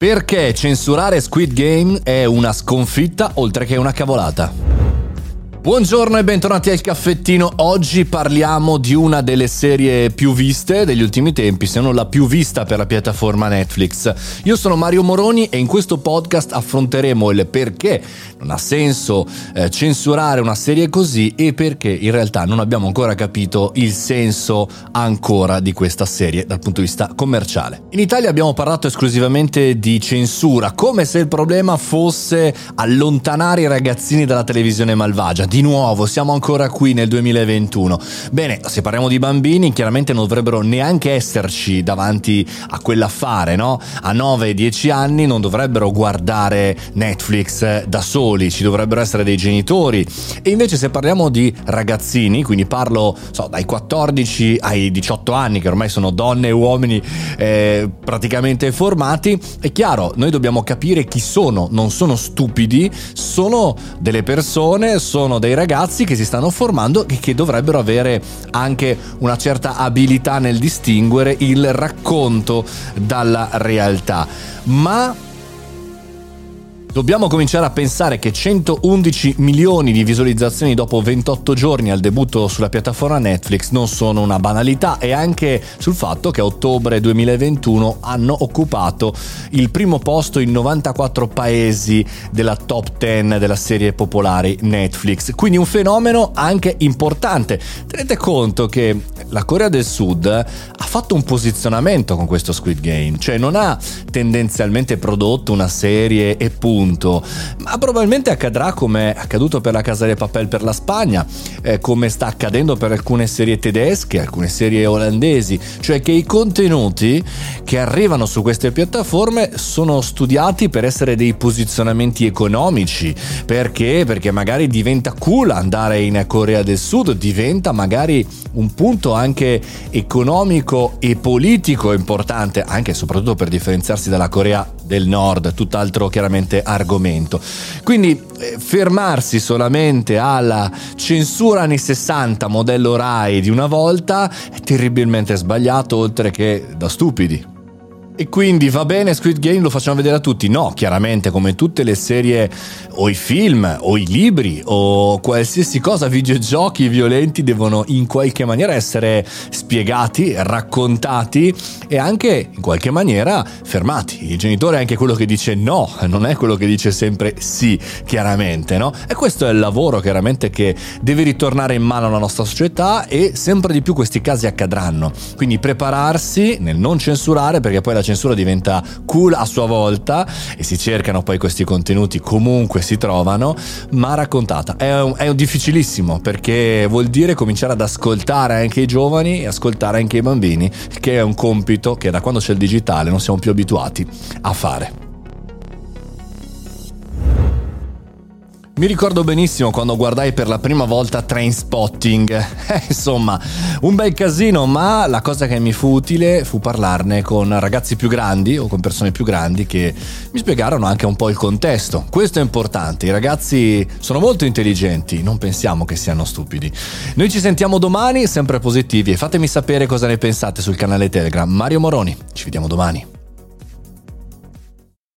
Perché censurare Squid Game è una sconfitta oltre che una cavolata? Buongiorno e bentornati al caffettino. Oggi parliamo di una delle serie più viste degli ultimi tempi, se non la più vista per la piattaforma Netflix. Io sono Mario Moroni e in questo podcast affronteremo il perché non ha senso eh, censurare una serie così e perché in realtà non abbiamo ancora capito il senso ancora di questa serie dal punto di vista commerciale. In Italia abbiamo parlato esclusivamente di censura, come se il problema fosse allontanare i ragazzini dalla televisione malvagia di nuovo, siamo ancora qui nel 2021. Bene, se parliamo di bambini, chiaramente non dovrebbero neanche esserci davanti a quell'affare, no? A 9-10 anni non dovrebbero guardare Netflix da soli, ci dovrebbero essere dei genitori. E invece se parliamo di ragazzini, quindi parlo so, dai 14 ai 18 anni, che ormai sono donne e uomini eh, praticamente formati, è chiaro, noi dobbiamo capire chi sono, non sono stupidi, sono delle persone, sono dei ragazzi che si stanno formando e che dovrebbero avere anche una certa abilità nel distinguere il racconto dalla realtà. Ma Dobbiamo cominciare a pensare che 111 milioni di visualizzazioni dopo 28 giorni al debutto sulla piattaforma Netflix non sono una banalità e anche sul fatto che a ottobre 2021 hanno occupato il primo posto in 94 paesi della top 10 della serie popolari Netflix. Quindi un fenomeno anche importante. Tenete conto che la Corea del Sud ha fatto un posizionamento con questo Squid Game, cioè non ha tendenzialmente prodotto una serie e punto. Ma probabilmente accadrà come è accaduto per la Casa del Papel per la Spagna, eh, come sta accadendo per alcune serie tedesche, alcune serie olandesi, cioè che i contenuti che arrivano su queste piattaforme sono studiati per essere dei posizionamenti economici, perché? Perché magari diventa cool andare in Corea del Sud, diventa magari un punto anche economico e politico importante, anche e soprattutto per differenziarsi dalla Corea del Nord, tutt'altro chiaramente argomento. Quindi eh, fermarsi solamente alla censura anni 60 modello Rai di una volta è terribilmente sbagliato oltre che da stupidi. E quindi va bene Squid Game, lo facciamo vedere a tutti? No, chiaramente come tutte le serie o i film o i libri o qualsiasi cosa, videogiochi violenti devono in qualche maniera essere spiegati, raccontati e anche in qualche maniera fermati. Il genitore è anche quello che dice no, non è quello che dice sempre sì, chiaramente, no? E questo è il lavoro chiaramente che deve ritornare in mano alla nostra società e sempre di più questi casi accadranno. Quindi prepararsi nel non censurare perché poi la censura diventa cool a sua volta e si cercano poi questi contenuti comunque si trovano, ma raccontata. È, un, è un difficilissimo perché vuol dire cominciare ad ascoltare anche i giovani e ascoltare anche i bambini, che è un compito che da quando c'è il digitale non siamo più abituati a fare. Mi ricordo benissimo quando guardai per la prima volta Train Spotting. Eh, insomma, un bel casino, ma la cosa che mi fu utile fu parlarne con ragazzi più grandi o con persone più grandi che mi spiegarono anche un po' il contesto. Questo è importante, i ragazzi sono molto intelligenti, non pensiamo che siano stupidi. Noi ci sentiamo domani, sempre positivi, e fatemi sapere cosa ne pensate sul canale Telegram. Mario Moroni, ci vediamo domani.